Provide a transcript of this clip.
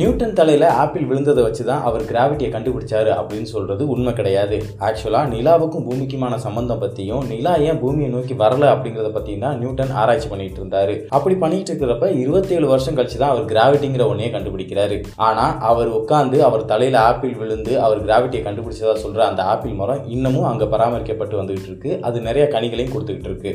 Newton தலையில் apple விழுந்ததை வச்சு தான் அவர் கிராவிட்டியை கண்டுபிடிச்சாரு அப்படின்னு சொல்கிறது உண்மை கிடையாது. ஆக்சுவலாக நிலாவுக்கும் பூமிக்குமான சம்பந்தம் பற்றியும் நிலா ஏன் பூமியை நோக்கி வரல அப்படிங்கிறத பற்றியும் தான் நியூட்டன் ஆராய்ச்சி பண்ணிட்டு இருந்தாரு. அப்படி பண்ணிட்டு இருக்கிறப்ப இருபத்தேழு வருஷம் கழிச்சு தான் அவர் கிராவிட்டிங்கிற ஒன்றையே கண்டுபிடிக்கிறாரு. ஆனால் அவர் உட்காந்து அவர் தலையில் ஆப்பிள் விழுந்து அவர் கிராவிட்டியை கண்டுபிடிச்சதா சொல்கிற அந்த ஆப்பிள் மரம் இன்னமும் அங்கே பராமரிக்கப்பட்டு வந்துகிட்டு இருக்கு. அது நிறைய கனிகளையும் கொடுத்துக்கிட்டு இருக்கு.